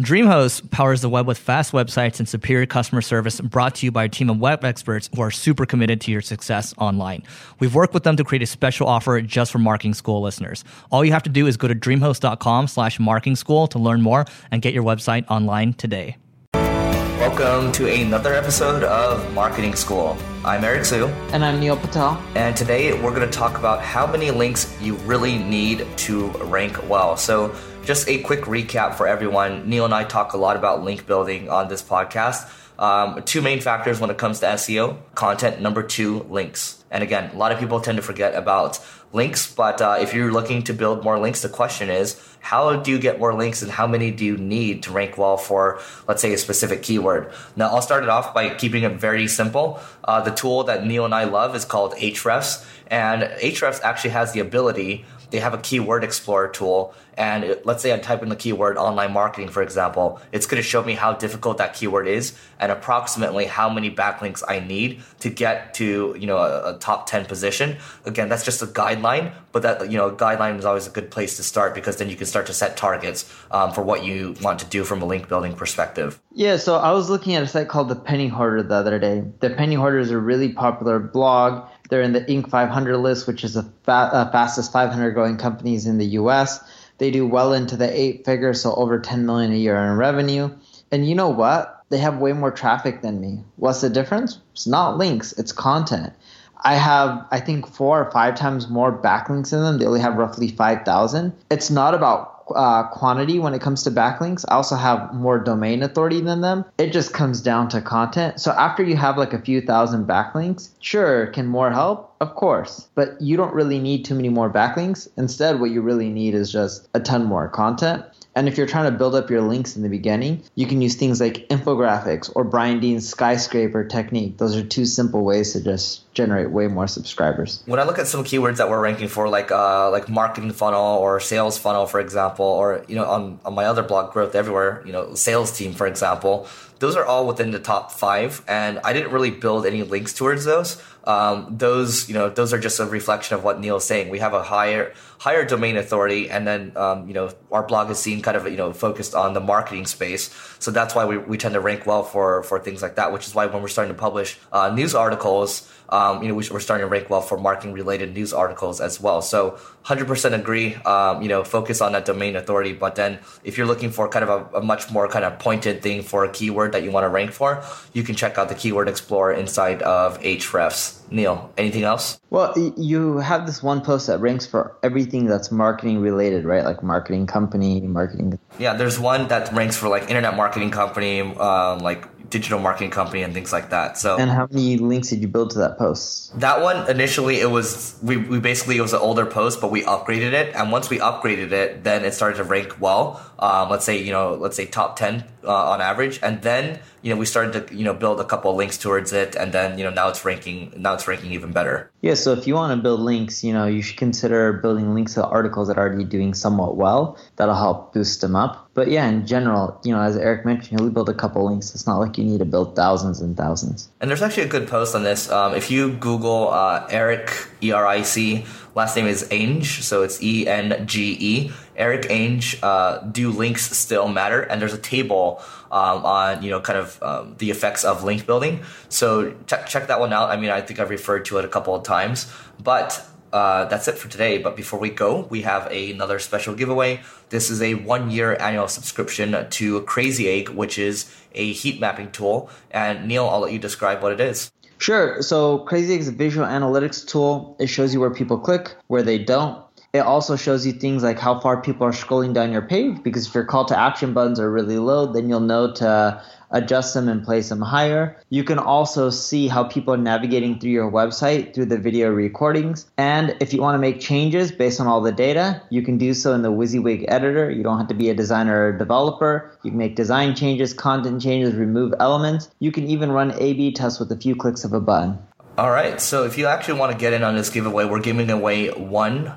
DreamHost powers the web with fast websites and superior customer service brought to you by a team of web experts who are super committed to your success online. We've worked with them to create a special offer just for marketing school listeners. All you have to do is go to dreamhost.com slash marketing school to learn more and get your website online today. Welcome to another episode of Marketing School. I'm Eric Siu. And I'm Neil Patel. And today we're going to talk about how many links you really need to rank well. So just a quick recap for everyone. Neil and I talk a lot about link building on this podcast. Um, two main factors when it comes to SEO content. Number two, links. And again, a lot of people tend to forget about links, but uh, if you're looking to build more links, the question is how do you get more links and how many do you need to rank well for, let's say, a specific keyword? Now, I'll start it off by keeping it very simple. Uh, the tool that Neil and I love is called Ahrefs, and Ahrefs actually has the ability they have a keyword explorer tool and it, let's say i type in the keyword online marketing for example it's going to show me how difficult that keyword is and approximately how many backlinks i need to get to you know a, a top 10 position. Again that's just a guideline but that you know a guideline is always a good place to start because then you can start to set targets um, for what you want to do from a link building perspective yeah so i was looking at a site called the penny hoarder the other day the penny hoarder is a really popular blog they're in the Inc. 500 list, which is the fa- uh, fastest 500 growing companies in the U.S. They do well into the eight figures, so over 10 million a year in revenue. And you know what? They have way more traffic than me. What's the difference? It's not links, it's content. I have, I think, four or five times more backlinks in them. They only have roughly 5,000. It's not about uh, quantity when it comes to backlinks. I also have more domain authority than them. It just comes down to content. So after you have like a few thousand backlinks, sure, can more help? Of course. But you don't really need too many more backlinks. Instead, what you really need is just a ton more content. And if you're trying to build up your links in the beginning, you can use things like infographics or Brian Dean's skyscraper technique. Those are two simple ways to just generate way more subscribers. When I look at some keywords that we're ranking for, like uh, like marketing funnel or sales funnel, for example, or you know on, on my other blog, Growth Everywhere, you know sales team, for example, those are all within the top five, and I didn't really build any links towards those. Um, those you know those are just a reflection of what Neil's saying. We have a higher higher domain authority, and then um, you know our blog is seen kind of you know focused on the marketing space. So that's why we, we tend to rank well for for things like that. Which is why when we're starting to publish uh, news articles, um, you know we're starting to rank well for marketing related news articles as well. So 100% agree. Um, you know focus on that domain authority, but then if you're looking for kind of a, a much more kind of pointed thing for a keyword that you want to rank for, you can check out the Keyword Explorer inside of Ahrefs. Neil, anything else? Well, you have this one post that ranks for everything that's marketing related, right? Like marketing company, marketing. Yeah, there's one that ranks for like internet marketing company, um, like digital marketing company and things like that. So And how many links did you build to that post? That one initially it was we, we basically it was an older post, but we upgraded it. And once we upgraded it, then it started to rank well. Um, let's say, you know, let's say top ten uh, on average. And then, you know, we started to, you know, build a couple of links towards it and then, you know, now it's ranking now it's ranking even better. Yeah, so if you want to build links, you know, you should consider building links to articles that are already doing somewhat well. That'll help boost them up. But yeah, in general, you know, as Eric mentioned, we build a couple links. It's not like you need to build thousands and thousands. And there's actually a good post on this. Um, if you Google uh, Eric E R I C, last name is Enge, so it's E N G E. Eric Enge, uh, do links still matter? And there's a table um, on you know kind of um, the effects of link building. So check check that one out. I mean, I think I've referred to it a couple of times, but uh, that's it for today. But before we go, we have a, another special giveaway. This is a one year annual subscription to Crazy Egg, which is a heat mapping tool. And Neil, I'll let you describe what it is. Sure. So Crazy Egg is a visual analytics tool. It shows you where people click, where they don't. It also shows you things like how far people are scrolling down your page because if your call to action buttons are really low, then you'll know to adjust them and place them higher. You can also see how people are navigating through your website through the video recordings. And if you want to make changes based on all the data, you can do so in the WYSIWYG editor. You don't have to be a designer or developer. You can make design changes, content changes, remove elements. You can even run A B tests with a few clicks of a button. All right. So if you actually want to get in on this giveaway, we're giving away one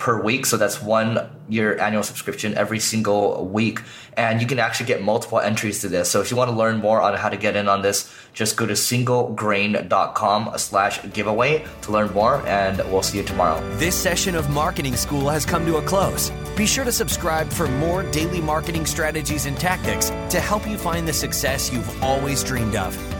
per week. So that's one year annual subscription every single week. And you can actually get multiple entries to this. So if you want to learn more on how to get in on this, just go to singlegrain.com slash giveaway to learn more. And we'll see you tomorrow. This session of Marketing School has come to a close. Be sure to subscribe for more daily marketing strategies and tactics to help you find the success you've always dreamed of.